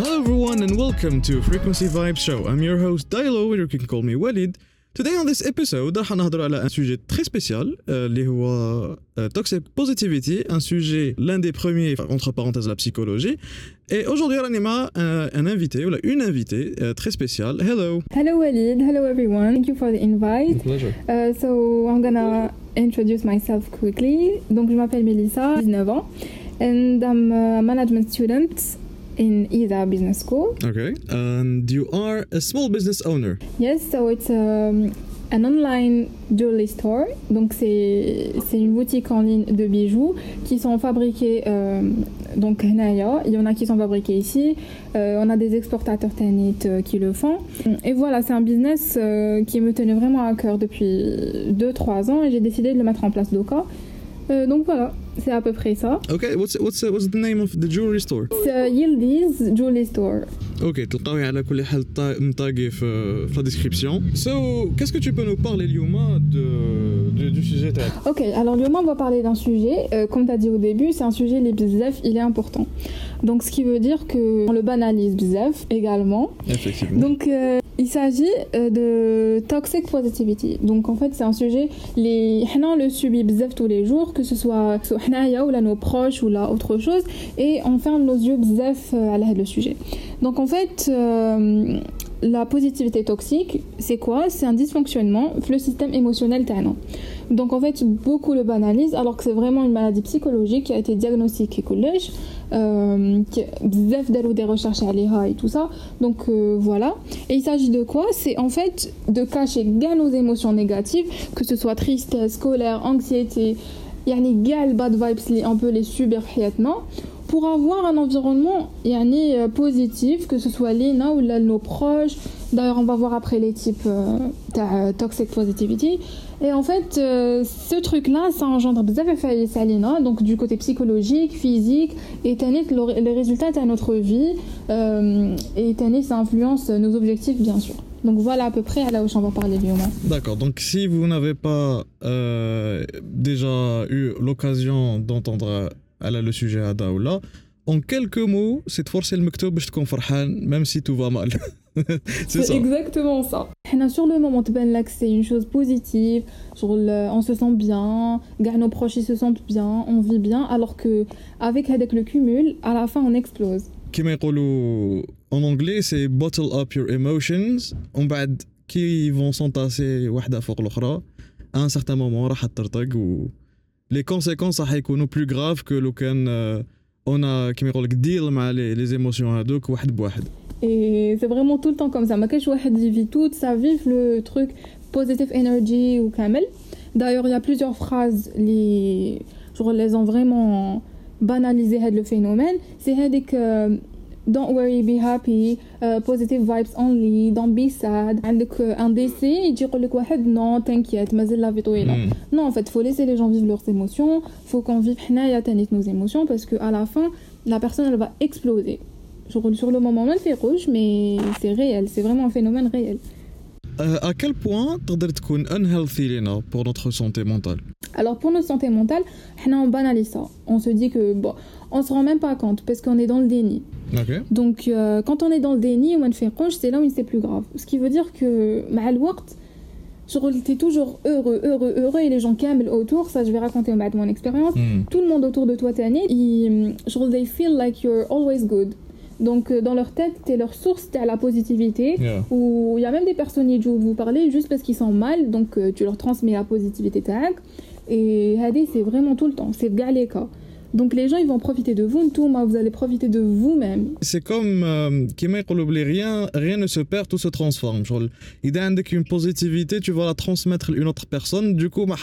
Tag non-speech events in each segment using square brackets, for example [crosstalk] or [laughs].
Hello everyone and welcome to Frequency Vibe Show. I'm your host Dilo, or you can call me Walid. Today on this episode راح نهضر على un sujet très spécial euh, اللي هو euh, toxic positivity, un sujet l'un des premiers entre parenthèses la psychologie. Et aujourd'hui راني مع un, un invité ou une invitée euh, très spéciale. Hello. Hello Walid, hello everyone. Thank you for the invite. Pleasure. Uh, so I'm gonna introduce myself quickly. Donc je m'appelle Melissa, 19 ans, and I'm a management student in Ida Business School. Okay, and you are a small business owner? Yes, so it's um, online jewelry store. Donc c'est une boutique en ligne de bijoux qui sont fabriqués euh, donc Il y en a qui sont fabriqués ici. Euh, on a des exportateurs euh, qui le font. Et voilà, c'est un business euh, qui me tenait vraiment à cœur depuis 2-3 ans et j'ai décidé de le mettre en place d'Oka. donc voilà. c'est à peu près ça. Okay. What's what's what's the name of the jewelry store? C'est euh, Yildiz Jewelry Store. Ok, تلقاوه على كل حال طا- مطاقي في في la description. So, qu'est-ce que tu peux nous parler اليوم de, de du sujet تاعك? Ok, alors le on va parler d'un sujet. euh, comme tu as dit au début, c'est un sujet, les bzef, il est important. Donc ce qui veut dire que on le banalise bzef également. Effectivement. Donc euh, il s'agit euh, de toxic positivity. Donc en fait, c'est un sujet, les Hna, on le subit bzef tous les jours, que ce soit ou là nos proches là autre chose, et on ferme nos yeux euh, à l'aide le sujet. Donc en fait, euh, la positivité toxique, c'est quoi? C'est un dysfonctionnement le système émotionnel tellement. Donc en fait, beaucoup le banalisent alors que c'est vraiment une maladie psychologique qui a été diagnostiquée collège, euh, qui d'alou des recherches à l'IRA et tout ça. Donc euh, voilà. Et il s'agit de quoi? C'est en fait de cacher gain nos émotions négatives, que ce soit tristesse, colère, anxiété, yani gal bad vibes les un peu les subir حياتنا, pour avoir un environnement yani, euh, positif, que ce soit l'INA ou là, nos proches. D'ailleurs, on va voir après les types euh, t'as, toxic positivity. Et en fait, euh, ce truc-là, ça engendre bzaf effet salina, donc du côté psychologique, physique, et tanit le- les résultats de notre vie, euh, et tanit ça influence nos objectifs, bien sûr. Donc voilà à peu près à là où j'en vais parler du moment. D'accord, donc si vous n'avez pas euh, déjà eu l'occasion d'entendre euh, le sujet à Daoula, en quelques mots, c'est force forcer le mektoub je te même si tout va mal. [laughs] c'est ça. exactement ça. Sur le moment, c'est une chose positive, sur le, on se sent bien, nos proches ils se sentent bien, on vit bien, alors que avec le cumul, à la fin on explose en anglais, c'est bottle up your emotions. ومن بعد كي vont s'entasser واحدة فوق الأخرى, à un certain moment راح تطرطق و les conséquences راح يكونوا plus graves que لو كان آه، on a كما يقول لك deal مع les, les émotions هذوك واحد بواحد. Et c'est vraiment tout le temps comme ça. ما كاينش واحد il vit toute sa vie le truc positive energy ou kamel. D'ailleurs, il y a plusieurs phrases les genre les ont vraiment banalisé هذا le phénomène. C'est هذيك euh, Don't worry, be happy, uh, positive vibes only, don't be sad. عندك uh, un décès, يجي يقول لك واحد non, t'inquiète, مازال la vie طويلة. Hmm. Non, en fait, faut laisser les gens vivre leurs émotions. Faut qu'on vive حنايا تانيت nos émotions parce que à la fin, la personne elle va exploser. Sur, sur le moment, elle fait rouge, mais c'est réel. C'est vraiment un phénomène réel. Euh, à quel point تقدر تكون unhealthy لينا pour notre santé mentale Alors pour notre santé mentale, حنا on banalise ça. On se dit que bon, on se rend même pas compte parce qu'on est dans le déni. Donc, euh, quand on est dans le déni, c'est là où c'est plus grave. Ce qui veut dire que, tu es toujours heureux, heureux, heureux, et les gens camel autour, ça je vais raconter mon expérience, hmm. tout le monde autour de toi, Tani, they feel like you're always good. Donc, euh, dans leur tête, tu es leur source, tu es la positivité. Ou il y a même des personnes qui vous parlez juste parce qu'ils sont mal, donc euh, tu leur transmets la positivité. Et Hadi, c'est vraiment tout le temps, c'est de cas donc les gens, ils vont profiter de vous, vous allez profiter de vous-même. C'est comme, comme euh, rien, rien ne se perd, tout se transforme. Il y a une positivité, tu vas la transmettre à une autre personne, du coup, ma.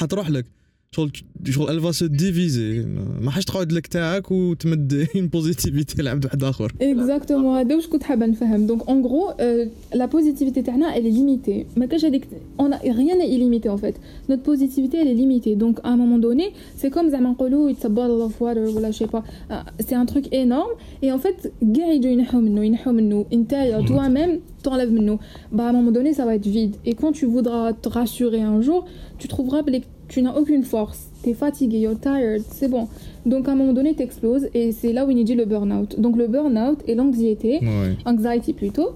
شغل شغل elle va se diviser ما- ما حاش تقعد لك تاعك وتمد une positivité لعبد واحد اخر Exactement, هذا واش كنت حابه نفهم. Donc en gros, euh, la positivité تاعنا elle est limitée. ما كاش هذيك on a rien n'est illimité en fait. Notre positivité elle est limitée. Donc à un moment donné, c'est comme زعما نقولوا it's a bottle of water ولا je sais pas. Euh, C'est un truc énorme et en fait كاع يجوا ينحوا منه ينحوا منه انت toi-même t'enlèves منه. Bah à un moment donné ça va être vide et quand tu voudras te rassurer un jour, tu trouveras que tu n'as aucune force, tu es fatigué, you're tired, c'est bon. Donc à un moment donné, tu exploses et c'est là où il dit le burn-out. Donc le burn-out et l'anxiété, Ouais. anxiety plutôt,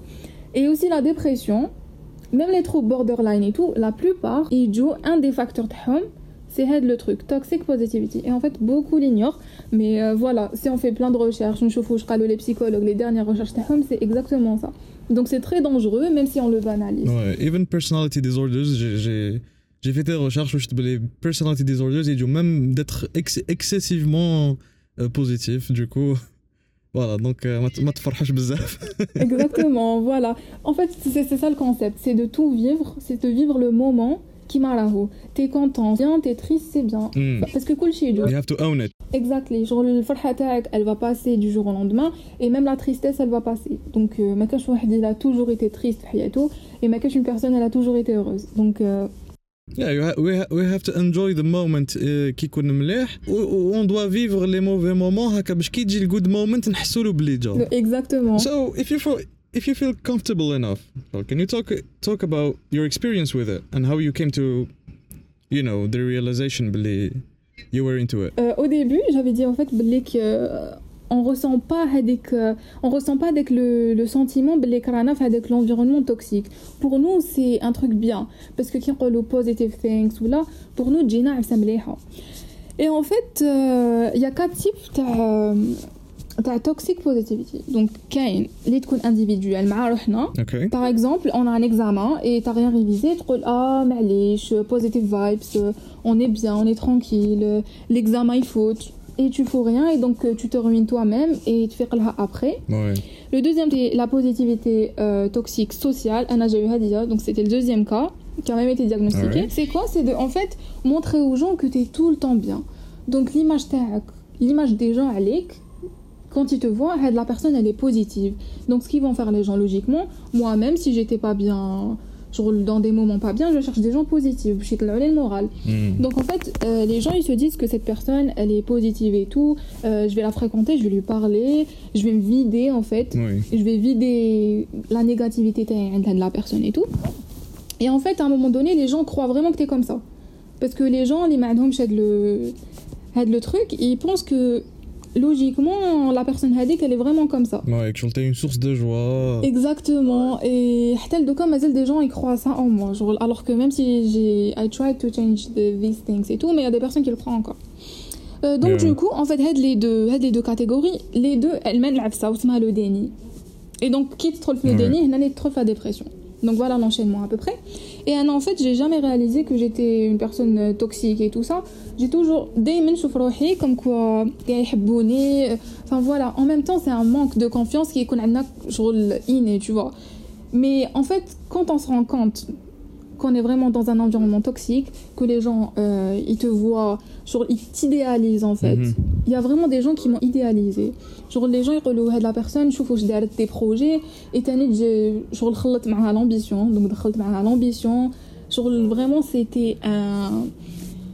et aussi la dépression, même les troubles borderline et tout, la plupart, ils jouent un des facteurs de home, c'est head le truc, toxic positivity. Et en fait, beaucoup l'ignorent, mais euh, voilà, si on fait plein de recherches, nous chauffons, je les psychologues, les dernières recherches de home, c'est exactement ça. Donc c'est très dangereux, même si on le banalise. Ouais, even personality disorders, j'ai- j'ai fait des recherches où je sur les personality disorders et du même d'être excessivement euh, positif du coup. [laughs] Voilà donc euh, [laughs] [laughs] exactement voilà. En fait c'est ça le concept. C'est de tout vivre c'est de vivre le moment qui m'a la roue. T'es content bien t'es triste c'est bien. Hmm. Parce que cool chez you have to own it. Exactly. Genre le attack elle va passer du jour au lendemain et même la tristesse elle va passer. Donc euh, ma cache a toujours été triste et ma cache une personne elle a toujours été heureuse. Donc euh, Yeah, you ha- we, ha- we have to enjoy the moment uh, كي يكون مليح و- و on doit vivre les mauvais moments هكا باش كي تجي الجود moment نحسوا له بلي جا. le- exactement. So if you feel if you feel comfortable enough, well, can you talk talk about your experience with it and how you came to, you know, the realization بلي you were into it. Euh, au début, j'avais dit en fait بلي que euh, on ressent pas هذيك on ressent pas avec le, le sentiment بلي كرانا في هذاك l'environnement toxique. Pour nous, c'est un truc bien parce que كي نقولوا positive things ولا pour nous تجينا عفسه مليحه. Et en fait, il y a quatre types تاع تاع toxic positivity. Donc كاين اللي تكون individuel مع روحنا Okay. par exemple, on a un examen et t'as rien révisé, tu dis ah معليش, positive vibes, euh, on est bien, on est tranquille, euh, l'examen il faut et tu fous rien et donc euh, tu te ruines toi-même et tu fais là après. Le deuxième, c'est la positivité euh, toxique sociale. Anna, j'ai eu donc c'était le deuxième cas qui a même été diagnostiqué. C'est quoi? C'est de en fait montrer aux gens que tu es tout le temps bien. Donc l'image l'image des gens à quand ils te voient, la personne elle est positive. Donc ce qu'ils vont faire les gens logiquement, moi-même si j'étais pas bien dans des moments pas bien, je cherche des gens positifs, je sais que le moral. Mm. Donc en fait, euh, les gens ils se disent que cette personne elle est positive et tout, euh, je vais la fréquenter, je vais lui parler, je vais me vider en fait, Oui. je vais vider la négativité de la personne et tout. Et en fait, à un moment donné, les gens croient vraiment que t'es comme ça. Parce que les gens, les madhom le, le truc, ils pensent que logiquement, la personne Hadik, elle est vraiment comme ça. Ouais, que une source de joie. Exactement. Et comme des gens, ils croient ça en moi. Alors que même si j'ai. I tried to change these things et tout, mais il y a des personnes qui le croient encore. Euh, donc, du coup, en fait, les deux, les deux catégories, les deux, elles mènent à ça, le déni. Et donc, quitte trop le déni, elle est trop la dépression. Donc voilà l'enchaînement à peu près. Et en fait, j'ai jamais réalisé que j'étais une personne euh, toxique et tout ça J'ai toujours دايما نشوف روحي comme quoi كاع يحبوني. Enfin voilà, en même temps, c'est un manque de confiance qui est عندنا شغل inné, tu vois. Mais en fait, quand on se rend compte qu'on est vraiment dans un environnement toxique, que les gens euh, ils te voient, genre ils t'idéalisent en fait. Mhm. Il y a vraiment des gens qui m'ont idéalisé. Genre les gens ils يقولوا هاد la personne شوف واش دارت des projets et تاني تجي شغل خلط معها l'ambition donc دخلت معها l'ambition شغل vraiment c'était un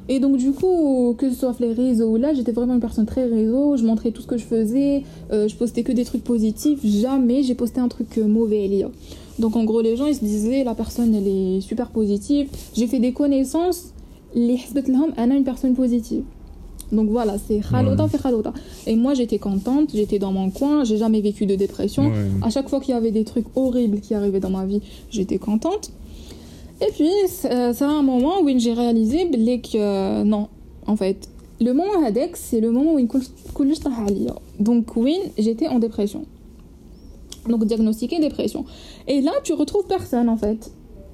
Et donc du coup, que ce soit les réseaux ou là, j'étais vraiment une personne très réseau, je montrais tout ce que je faisais, euh, je postais que des trucs positifs, jamais j'ai posté un truc euh, mauvais, Elia. Donc en gros, les gens, ils se disaient, la personne, elle est super positive. J'ai fait des connaissances, les elle a une personne positive. Donc voilà, c'est khalouta, ouais. fait khalouta. Et moi, j'étais contente, j'étais dans mon coin, j'ai jamais vécu de dépression. À chaque fois qu'il y avait des trucs horribles qui arrivaient dans ma vie, j'étais contente. Et puis, ça a un moment où j'ai réalisé que euh, non, en fait. Le moment Hadek, c'est le moment où il y a Donc, oui, j'étais en dépression. Donc, diagnostiqué dépression. Et là, tu retrouves personne, en fait.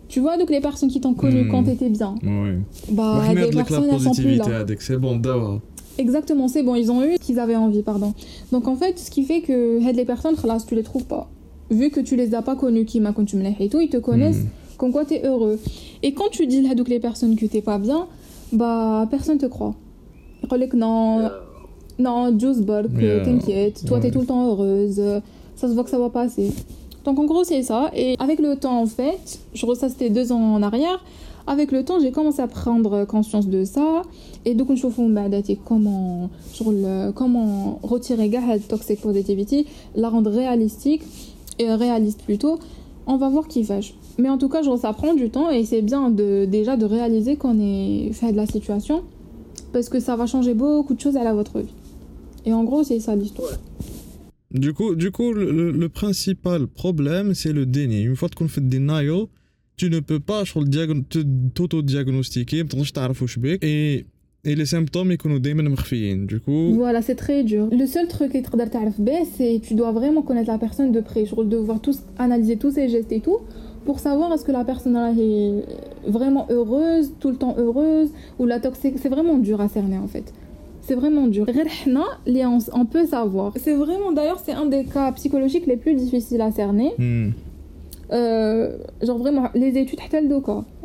Tu vois, donc les personnes qui t'ont connu mmh. quand t'étais bien. Oui. Bah, les personnes, elles sont plus là. c'est bon, d'avoir. Exactement, c'est bon, ils ont eu ce qu'ils avaient envie, pardon. Donc, en fait, ce qui fait que les personnes, là, tu les trouves pas. Vu que tu les as pas connues, qui m'a connu, ils te connaissent comme quoi t'es heureux. Et quand tu dis là donc les personnes que t'es pas bien, bah personne te croit. Ils disent que non, non, Juice Burke, Yeah. t'inquiète, toi t'es tout le temps heureuse, ça se voit que ça va passer. Donc en gros c'est ça. Et avec le temps en fait, je ça c'était deux ans en arrière. Avec le temps, j'ai commencé à prendre conscience de ça. Et donc, je me comment, sur le, comment retirer la toxic positivity, la rendre réalistique, et réaliste plutôt. On va voir qui va. Mais en tout cas, genre, ça prend du temps et c'est bien de, déjà de réaliser qu'on est fait de la situation parce que ça va changer beaucoup de choses à la votre vie. Et en gros, c'est ça l'histoire. Du coup, du coup le, principal problème, c'est le déni. Une fois qu'on fait le denial, tu ne peux pas t'auto-diagnostiquer, et, et les symptômes, ils sont toujours Du coup... Voilà, c'est très dur. Le seul truc que tu dois c'est que tu dois vraiment connaître la personne de près, de voir tous, analyser tous ses gestes et tout, pour savoir est-ce que la personne est vraiment heureuse tout le temps heureuse ou la toxique c'est vraiment dur à cerner en fait c'est vraiment dur. on peut savoir. C'est vraiment, d'ailleurs, c'est un des cas psychologiques les plus difficiles à cerner. Hmm. Euh, genre vraiment les études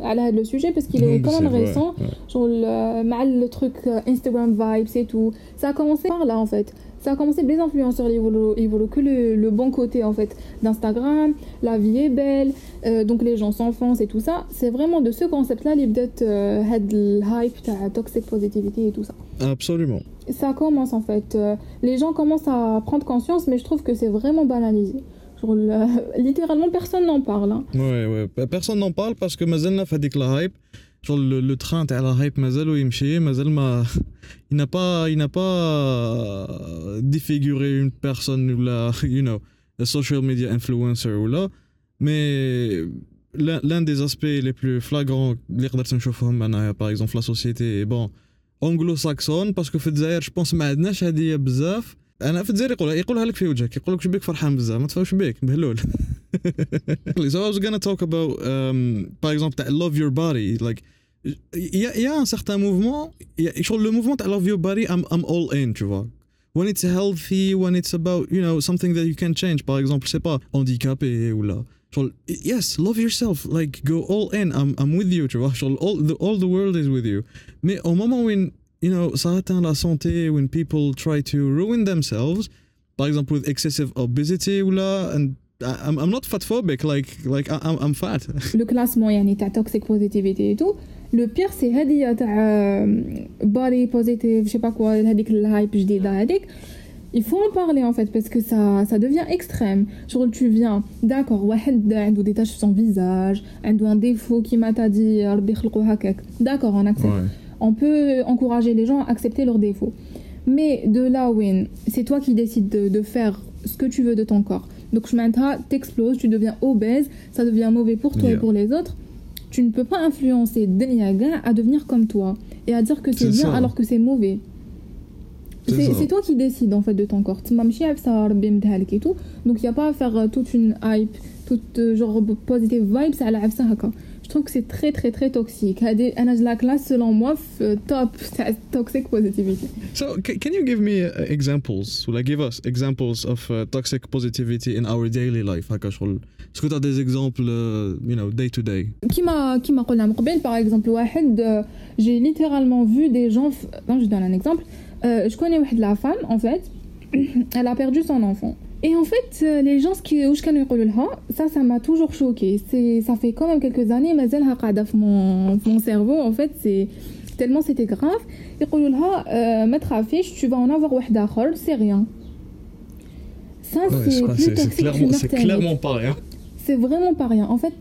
à le sujet parce qu'il est quand même récent genre le, le truc euh, Instagram vibes et tout ça a commencé par là en fait ça a commencé les influenceurs ils voulaient que le, bon côté en fait d'Instagram la vie est belle euh, donc les gens s'enfoncent et tout ça c'est vraiment de ce concept là l'idée euh, hype toxic positivity et tout ça absolument ça commence en fait les gens commencent à prendre conscience mais je trouve que c'est vraiment banalisé [laughs] littéralement, personne n'en parle. Hein. Ouais, ouais. Personne n'en parle parce que Mazel fait la hype. Genre le, le train à la hype Mazel ou Yimchi, Mazel il n'a pas, il n'a pas défiguré une personne ou la, you know, a social media influencer ou là. Mais l'un des aspects les plus flagrants, par exemple, la société, bon, anglo-saxonne, parce que je pense que dit بزاف أنا في الجزائر يقولها يقولها لك في وجهك يقول لك شبيك فرحان بزاف ما تفهمش بيك مهلول so I was gonna talk about um, par exemple love your body like il y, a, y a un certain mouvement y a, mouvement love your body I'm, I'm all in tu vois when it's healthy when it's about you know something that you can change par exemple c'est pas handicapé ou là genre, yes love yourself like go all in I'm, I'm with you tu vois genre, all, the, all the world is with you mais au moment où you know, ça atteint la santé when people try to ruin themselves, par exemple with excessive obesity ou là, and I'm, I'm not fatphobic, like, like I'm, I'm fat. [laughs] Le classement يعني تاع toxic positivity et tout, le pire c'est هذه تاع body positive, je sais pas quoi, هذيك الهايب جديدة هذيك. Il faut en parler en fait parce que ça, ça devient extrême. Genre tu viens, d'accord, واحد عنده des taches sur son visage, عنده un défaut qui m'a dit ربي خلقو هكاك. D'accord, on accepte. Ouais on peut encourager les gens à accepter leurs défauts. Mais de là où c'est toi qui décides de, faire ce que tu veux de ton corps. Donc je t'exploses, tu deviens obèse, ça devient mauvais pour toi et pour les autres. Tu ne peux pas influencer Deniaga à devenir comme toi et à dire que c'est bien alors que c'est mauvais. C'est toi qui décides en fait de ton corps. Donc il n'y a pas à faire toute une hype, toute euh, genre positive vibes à la je trouve que c'est très très très toxique. أنا la classe selon moi top [laughs] toxic positivity. So can you give me uh, examples ou like give us examples of uh, toxic positivity in our daily life Est-ce que tu as des exemples uh, you know day to day كيما كيما قلنا من قبل par exemple واحد j'ai littéralement vu des gens non je donne un exemple je connais واحد la femme en fait [clears throat] elle a perdu son enfant et en fait, euh, les gens, ce qui ça, ça m'a toujours choqué. C'est, ça fait quand même quelques années, mais mon, mon cerveau, en fait, c'est tellement c'était grave. Euh, mettre affiche, tu vas en avoir c'est rien. Ça, c'est c'est clairement, clairement pas rien. C'est vraiment pas rien. En fait,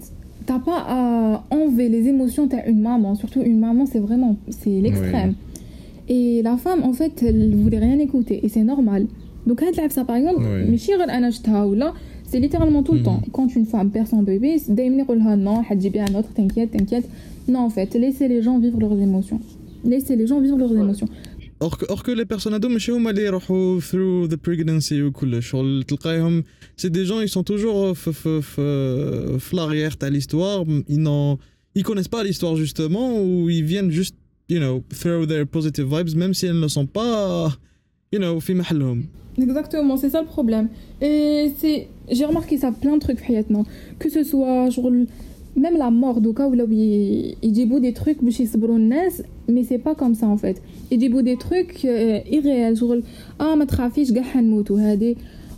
t'as pas à enlever les émotions, t'as une maman. Surtout une maman, c'est vraiment, c'est l'extrême. Et la femme, en fait, elle voulait rien écouter. Et c'est normal. Donc, ça, par exemple, c'est littéralement tout le temps. Mhm. Quand une femme perd son bébé, non, un autre, t'inquiète, t'inquiète. Non, en fait, laissez les gens vivre leurs émotions. Laissez les gens vivre leurs émotions. Or que, or que les personnes ados ماشي هما اللي يروحوا through the pregnancy وكل شغل تلقايهم c'est des gens ils sont toujours في في في, في l'arrière تاع l'histoire ils n'ont ils connaissent pas l'histoire justement ou ils viennent juste you know throw their positive vibes même si elles ne sont pas you know في محلهم Exactement, c'est ça le problème. Et c'est, j'ai remarqué ça plein de trucs non Que ce soit genre, même la mort d'Oka où il dit des trucs mais c'est pas comme ça en fait. Il dit des trucs euh, irréels, genre ah ma trafiche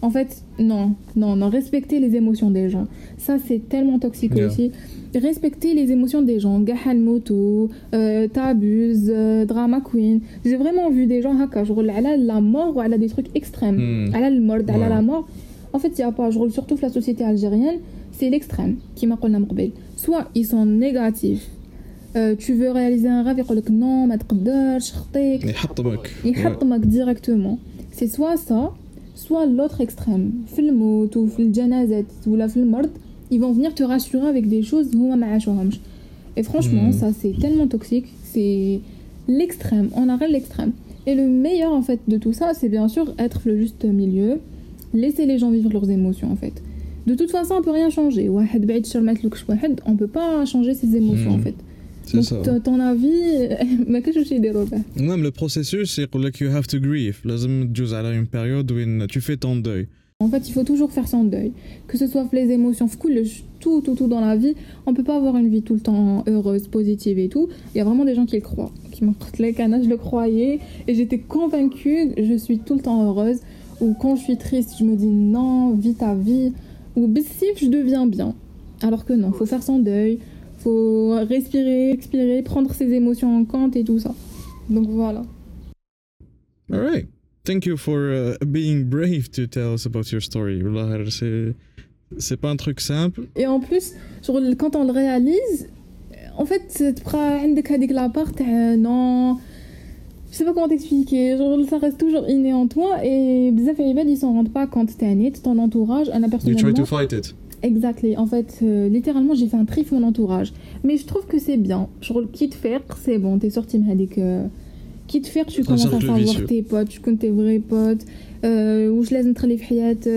En fait, non, non, non, respecter les émotions des gens. Ça, c'est tellement toxique aussi. Respecter les émotions des gens. Gahan Moto, euh, Tabuse, euh, Drama Queen. J'ai vraiment vu des gens, haka, je roule à la mort ou à des trucs extrêmes. À la mort, à la mort. En fait, il n'y a pas, je roule surtout la société algérienne, c'est l'extrême qui m'a dit Soit ils sont négatifs. Euh, tu veux réaliser un rêve, ils disent non, ma tqaddarch, khtik. Ils te directement. C'est soit ça, soit l'autre extrême, filmout ou filjanazet ou la filmord, ils vont venir te rassurer avec des choses Et franchement, hmm. ça c'est tellement toxique, c'est l'extrême, on arrête l'extrême. Et le meilleur en fait de tout ça, c'est bien sûr être le juste milieu, laisser les gens vivre leurs émotions en fait. De toute façon, on peut rien changer. On peut pas changer ses émotions hmm. en fait. c'est ça. ton avis, mais que je suis dérobé. Même le processus, c'est que you have to grieve. لازم تجوز على une période où tu fais ton deuil. En fait, il faut toujours faire son deuil. Que ce soit les émotions, tout, tout, tout dans la vie. On peut pas avoir une vie tout le temps heureuse, positive et tout. Il y a vraiment des gens qui le croient. Qui m'ont [laughs] les canards, je le croyais. Et j'étais convaincue que je suis tout le temps heureuse. Ou quand je suis triste, je me dis non, vis ta vie. Ou bissif, je deviens bien. Alors que non, faut faire son deuil faut respirer, expirer, prendre ses émotions en compte et tout ça. Donc voilà. All right. Thank you for uh, being brave to tell us about your story. C'est c'est pas un truc simple. Et en plus, genre, quand on le réalise, en fait, tu prends la part, non, je sais pas comment t'expliquer, genre ça reste toujours inné en toi et bzaf ils s'en rendent pas compte t'es net, ton entourage, un aperçu. You try to fight it. Exactement. En fait, euh, littéralement, j'ai fait un trif mon entourage. Mais je trouve que c'est bien. Genre, quitte faire, c'est bon, t'es sorti avec. Euh, quitte faire, tu commences à savoir tes potes, tu connais tes vrais potes, euh, où je laisse entrer les friettes,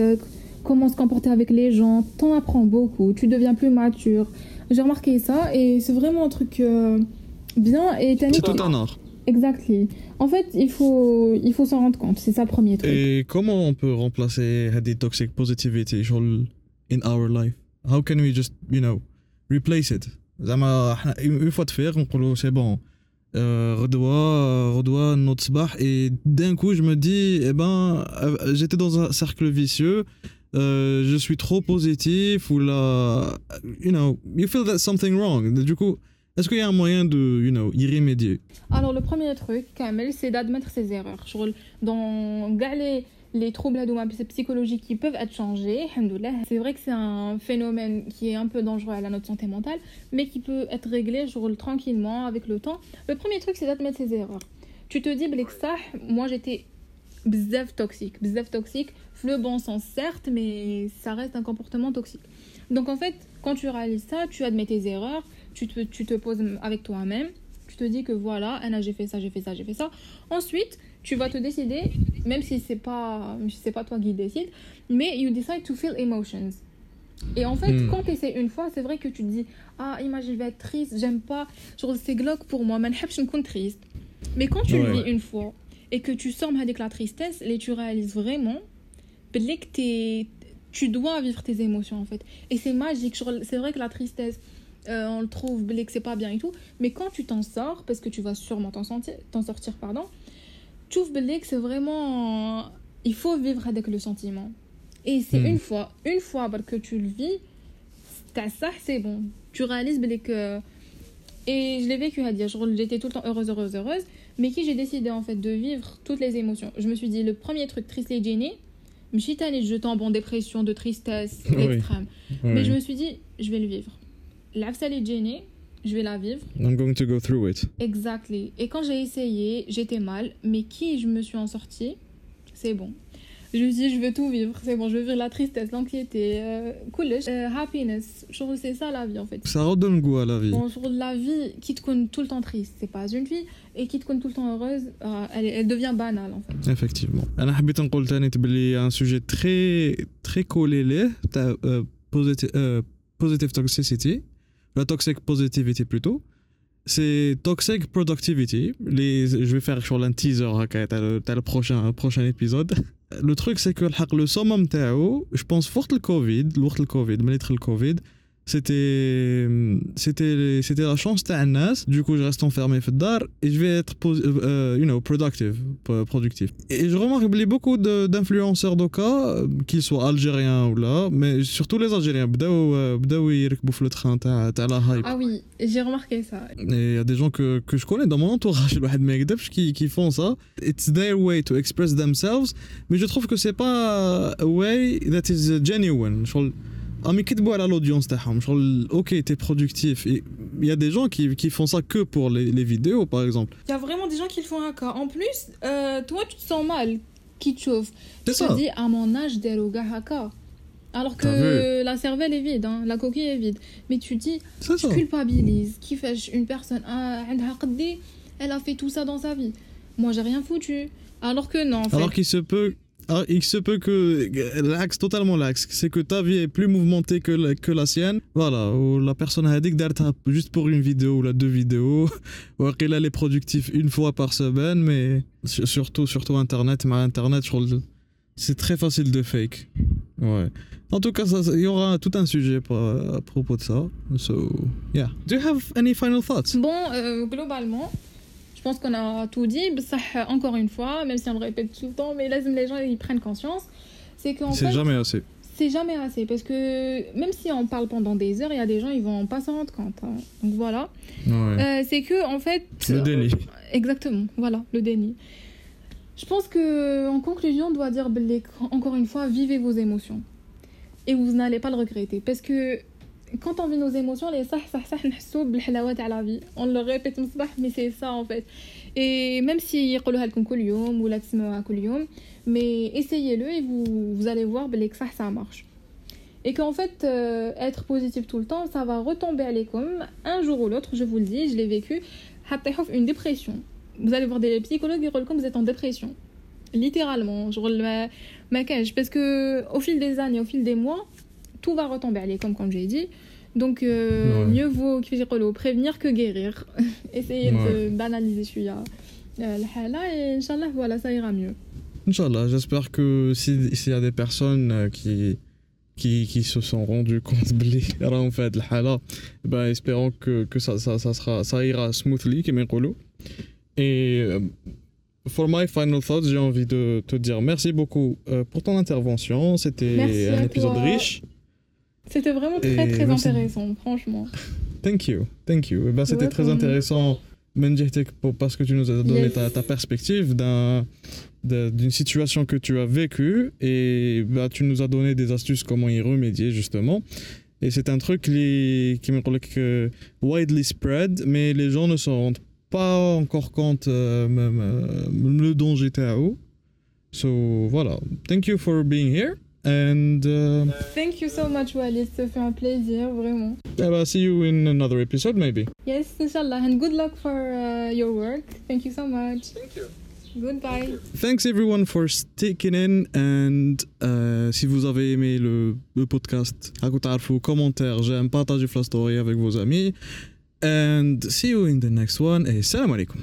comment se comporter avec les gens. T'en apprends beaucoup, tu deviens plus mature. J'ai remarqué ça et c'est vraiment un truc bien. Et c'est tout un art. Exactement. En fait, il faut, il faut s'en rendre compte. C'est ça le premier truc. Et comment on peut remplacer des toxic positivity? Genre in our life how can we just you know replace it زعما احنا اون فوا تفيق نقولوا سي بون غدوه غدوه نوض صباح et d'un coup je me dis eh ben j'étais dans un cercle vicieux euh, je suis trop positif ou là you know you feel that something wrong du coup est-ce qu'il y a un moyen de you know y remédier alors le premier truc Kamel c'est d'admettre ses erreurs dans les les troubles psychologiques qui peuvent être changés, c'est vrai que c'est un phénomène qui est un peu dangereux à la notre santé mentale, mais qui peut être réglé roule tranquillement avec le temps. Le premier truc, c'est d'admettre ses erreurs. Tu te dis, ça, moi j'étais bzef toxique, bzef toxique, le bon sens certes, mais ça reste un comportement toxique. Donc en fait, quand tu réalises ça, tu admets tes erreurs, tu te, tu te poses avec toi-même, tu te dis que voilà, Anna, j'ai fait ça, j'ai fait ça, j'ai fait ça. Ensuite, tu vas te décider, même si c'est pas, c'est pas toi qui décide, mais you decide to feel emotions. Et en fait, hmm. quand tu essaies une fois, c'est vrai que tu te dis Ah, imagine, je vais être triste, j'aime pas. Genre, c'est glauque pour moi, je suis triste. Mais quand tu le vis une fois et que tu sors avec la tristesse, et tu réalises vraiment que tu dois vivre tes émotions en fait. Et c'est magique. C'est vrai que la tristesse, euh, on le trouve que c'est pas bien et tout. Mais quand tu t'en sors, parce que tu vas sûrement t'en sortir, pardon, trouve que c'est vraiment il faut vivre avec le sentiment. Et c'est hmm. une fois une fois que tu le vis t'as ça c'est bon. Tu réalises que et je l'ai vécu à dire j'étais tout le temps heureuse heureuse heureuse. Mais qui j'ai décidé en fait de vivre toutes les émotions? Je me suis dit le premier truc triste et gêné je suis je tombe en dépression de tristesse [laughs] extrême. Mais je me suis dit je vais le vivre. La est gênée je vais la vivre. I'm going to go through it. Exactly. Et quand j'ai essayé, j'étais mal, mais qui je me suis en sortie, c'est bon. Je me suis dit, je veux tout vivre, c'est bon, je veux vivre la tristesse, l'anxiété, euh, cool, euh, happiness. Je trouve c'est ça la vie en fait. Ça redonne goût à la vie. Bon, la vie qui te connaît tout le temps triste, c'est pas une vie, et qui te connaît tout le temps heureuse, euh, elle, elle, devient banale en fait. Effectivement. انا حبيت نقول ثاني تبلي un sujet très très collé ليه تاع positive, positive toxicity la toxic positivity plutôt. C'est toxic productivity. Les, je vais faire sur un teaser, t'as le, le prochain, prochain épisode. Le truc, c'est que le summum, je pense fort le Covid, le Covid, le Covid, c'était c'était c'était la chance de Nas du coup je reste enfermé dar et je vais être euh, you know productive productif et je remarque qu'il y a beaucoup d'influenceurs d'Oka qu'ils soient algériens ou là mais surtout les algériens بداو بداو يركبوا في le train تاع تاع la hype ah oui j'ai remarqué ça et il y a des gens que que je connais dans mon entourage [laughs] الواحد ما يكذبش qui qui font ça it's their way to express themselves mais je trouve que c'est pas a way that is genuine Ah, mais qu'est-ce à l'audience تاعهم شغل ok t'es productif et il y a des gens qui, qui font ça que pour les, les vidéos par exemple Il y a vraiment des gens qui le font à En plus, euh, toi, tu te sens mal. Qui te chauffe c'est Tu ça te dis, à mon âge, des haka. Alors T'as que la cervelle est vide, hein, la coquille est vide. Mais tu dis, c'est je ça culpabilise. Qui fait une personne, ah, عندها قدي, elle a fait tout ça dans sa vie. Moi, j'ai rien foutu. Alors que non, en fait. alors qu'il se peut alors, il se peut que l'axe, totalement l'axe, c'est que ta vie est plus mouvementée que la, que la sienne. Voilà, ou la personne a dit que juste pour une vidéo ou la deux vidéos, [laughs] ou qu'elle est productif une fois par semaine, mais su- surtout, surtout Internet, mais Internet, c'est très facile de fake. Ouais. En tout cas, il y aura tout un sujet par- à propos de ça. So, yeah. Do you have any final thoughts? Bon, euh, globalement, pense qu'on a tout dit. Ça, encore une fois, même si on le répète tout le temps, mais là, les gens ils prennent conscience. C'est qu'en C'est fait, jamais assez. c'est jamais assez. Parce que même si on parle pendant des heures, il y a des gens, ils vont pas s'en rendre compte. hein. Donc voilà. Ouais. Euh, c'est que, en fait. Le déni. Exactement, voilà, le déni. Je pense que en conclusion, on doit dire encore une fois, vivez vos émotions. Et vous n'allez pas le regretter. Parce que quand on vit nos émotions, les صح صح صح نحسوا بالحلاوة تاع la vie. On le répète مصباح, mais c'est ça en fait. Et même si يقولوها لكم كل يوم ولا تسمعوها كل يوم, mais essayez-le et vous, vous allez voir belé que ça, ça marche. Et qu'en fait, euh, être positif tout le temps, ça va retomber à l'école un jour ou l'autre, je vous le dis, je l'ai vécu, حتى une dépression. Vous allez voir des psychologues qui disent que vous êtes en dépression. Littéralement, genre le maquage. Parce que au fil des années, au fil des mois, tout va retomber à l'école, comme j'ai dit. Donc, euh, ouais. mieux vaut prévenir que guérir. [laughs] Essayez ouais. de banaliser celui-là. Euh, et Inch'Allah, voilà, ça ira mieux. Inch'Allah, j'espère que s'il y a des personnes euh, qui, qui, se sont rendues [laughs] compte de en fait, hala, eh ben, espérons que, que ça, ça, ça, ira smoothly, comme Et euh, for my final thoughts, j'ai envie de te dire merci beaucoup euh, pour ton intervention. C'était un épisode riche. C'était vraiment très Et très merci. intéressant, franchement. Thank you, thank you. Eh ben, c'était très intéressant, Menjehtek, pour- parce que tu nous as donné Yes. ta, ta perspective d'un- d'une situation que tu as vécue et bah, tu nous as donné des astuces comment y remédier justement. Et c'est un truc qui, qui me que widely spread, mais les gens ne s'en rendent pas encore compte euh, même, euh, le danger tao. So voilà, thank you for being here and uh, Thank you so much, Walid. Ça fait un plaisir, vraiment. eh ben, see you in another episode maybe. Yes, Inshallah. And good luck for uh, your work. Thank you so much. Thank you. Goodbye. Thanks everyone for sticking in and euh, si vous avez aimé le, le podcast, racontez commentaire, j'aime, partagez la story avec vos amis and see you in the next one et salam alaikum.